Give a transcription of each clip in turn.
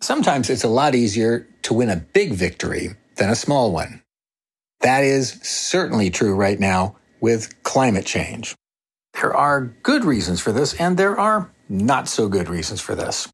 Sometimes it's a lot easier to win a big victory than a small one. That is certainly true right now with climate change. There are good reasons for this, and there are not so good reasons for this.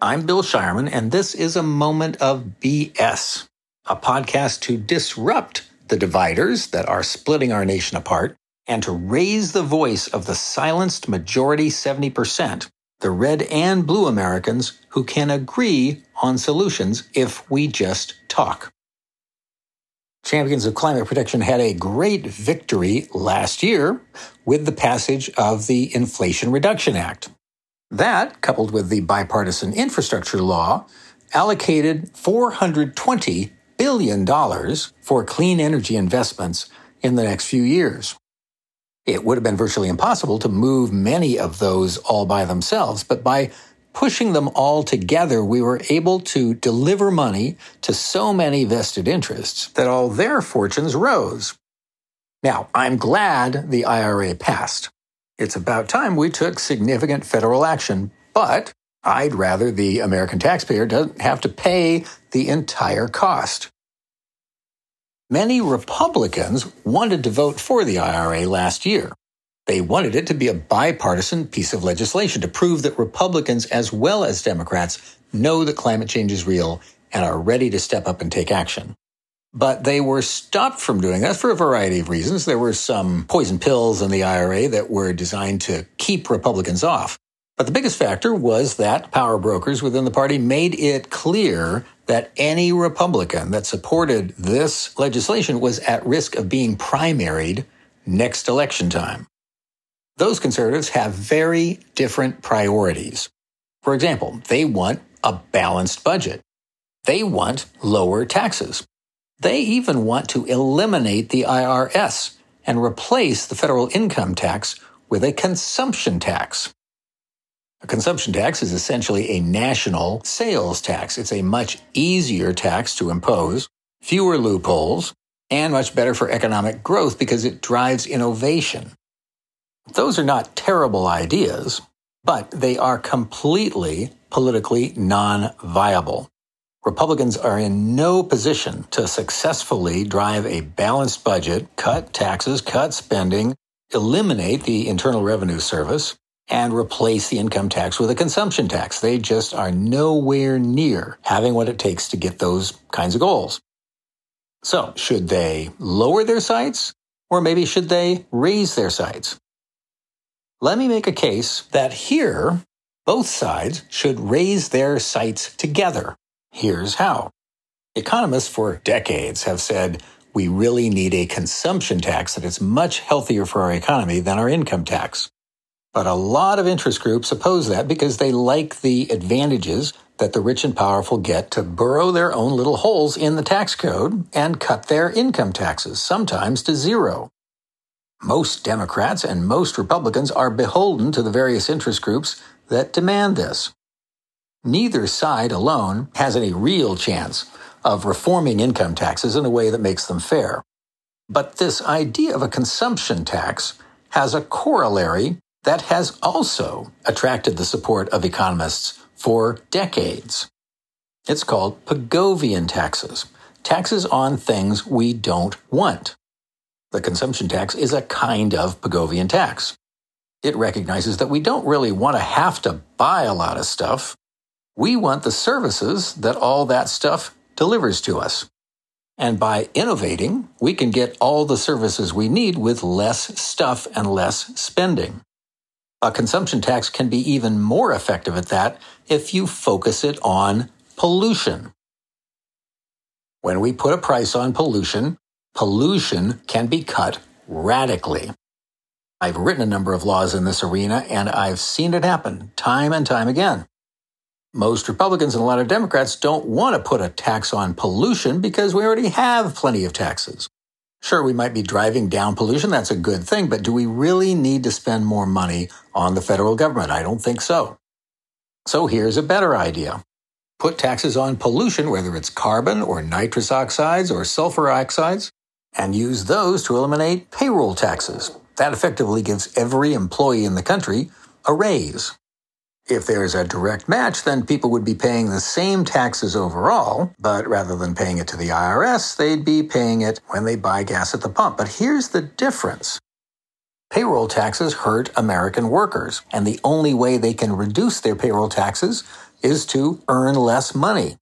I'm Bill Shireman, and this is a moment of BS, a podcast to disrupt the dividers that are splitting our nation apart and to raise the voice of the silenced majority 70%, the red and blue Americans who can agree on solutions if we just talk. Champions of Climate Protection had a great victory last year with the passage of the Inflation Reduction Act. That, coupled with the bipartisan infrastructure law, allocated $420 billion for clean energy investments in the next few years. It would have been virtually impossible to move many of those all by themselves, but by pushing them all together, we were able to deliver money to so many vested interests that all their fortunes rose. Now, I'm glad the IRA passed. It's about time we took significant federal action, but I'd rather the American taxpayer doesn't have to pay the entire cost. Many Republicans wanted to vote for the IRA last year. They wanted it to be a bipartisan piece of legislation to prove that Republicans as well as Democrats know that climate change is real and are ready to step up and take action. But they were stopped from doing that for a variety of reasons. There were some poison pills in the IRA that were designed to keep Republicans off. But the biggest factor was that power brokers within the party made it clear that any Republican that supported this legislation was at risk of being primaried next election time. Those conservatives have very different priorities. For example, they want a balanced budget. They want lower taxes. They even want to eliminate the IRS and replace the federal income tax with a consumption tax. A consumption tax is essentially a national sales tax. It's a much easier tax to impose, fewer loopholes, and much better for economic growth because it drives innovation. Those are not terrible ideas, but they are completely politically non viable. Republicans are in no position to successfully drive a balanced budget, cut taxes, cut spending, eliminate the Internal Revenue Service, and replace the income tax with a consumption tax. They just are nowhere near having what it takes to get those kinds of goals. So, should they lower their sights or maybe should they raise their sights? Let me make a case that here, both sides should raise their sights together. Here's how. Economists for decades have said we really need a consumption tax that is much healthier for our economy than our income tax. But a lot of interest groups oppose that because they like the advantages that the rich and powerful get to burrow their own little holes in the tax code and cut their income taxes, sometimes to zero. Most Democrats and most Republicans are beholden to the various interest groups that demand this. Neither side alone has any real chance of reforming income taxes in a way that makes them fair. But this idea of a consumption tax has a corollary that has also attracted the support of economists for decades. It's called Pigovian taxes, taxes on things we don't want. The consumption tax is a kind of Pigovian tax. It recognizes that we don't really want to have to buy a lot of stuff. We want the services that all that stuff delivers to us. And by innovating, we can get all the services we need with less stuff and less spending. A consumption tax can be even more effective at that if you focus it on pollution. When we put a price on pollution, pollution can be cut radically. I've written a number of laws in this arena and I've seen it happen time and time again. Most Republicans and a lot of Democrats don't want to put a tax on pollution because we already have plenty of taxes. Sure, we might be driving down pollution. That's a good thing. But do we really need to spend more money on the federal government? I don't think so. So here's a better idea. Put taxes on pollution, whether it's carbon or nitrous oxides or sulfur oxides, and use those to eliminate payroll taxes. That effectively gives every employee in the country a raise. If there's a direct match, then people would be paying the same taxes overall, but rather than paying it to the IRS, they'd be paying it when they buy gas at the pump. But here's the difference. Payroll taxes hurt American workers, and the only way they can reduce their payroll taxes is to earn less money.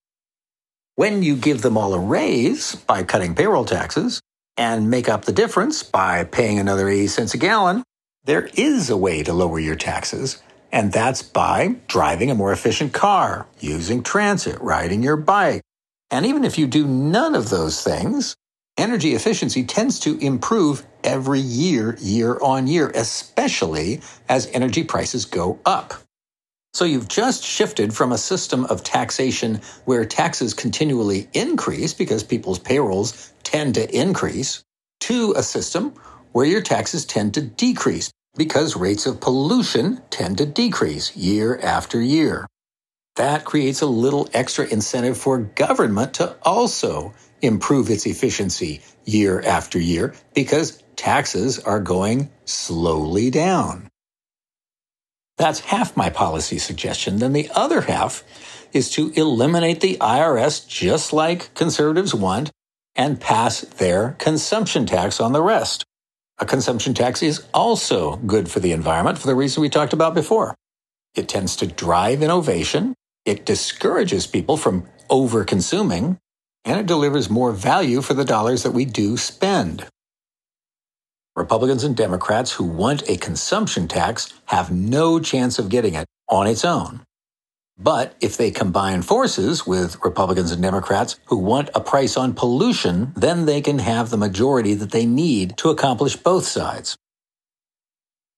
When you give them all a raise by cutting payroll taxes and make up the difference by paying another 80 cents a gallon, there is a way to lower your taxes, and that's by driving a more efficient car, using transit, riding your bike. And even if you do none of those things, energy efficiency tends to improve every year, year on year, especially as energy prices go up. So you've just shifted from a system of taxation where taxes continually increase because people's payrolls tend to increase to a system where your taxes tend to decrease because rates of pollution tend to decrease year after year. That creates a little extra incentive for government to also improve its efficiency year after year because taxes are going slowly down. That's half my policy suggestion. Then the other half is to eliminate the IRS just like conservatives want and pass their consumption tax on the rest. A consumption tax is also good for the environment for the reason we talked about before. It tends to drive innovation, it discourages people from over consuming, and it delivers more value for the dollars that we do spend. Republicans and Democrats who want a consumption tax have no chance of getting it on its own. But if they combine forces with Republicans and Democrats who want a price on pollution, then they can have the majority that they need to accomplish both sides.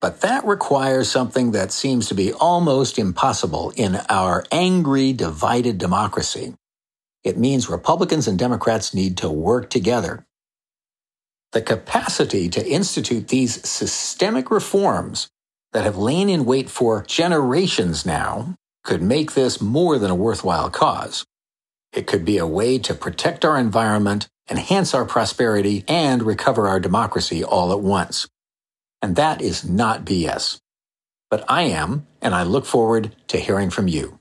But that requires something that seems to be almost impossible in our angry, divided democracy. It means Republicans and Democrats need to work together the capacity to institute these systemic reforms that have lain in wait for generations now could make this more than a worthwhile cause. It could be a way to protect our environment, enhance our prosperity, and recover our democracy all at once. And that is not BS. But I am, and I look forward to hearing from you.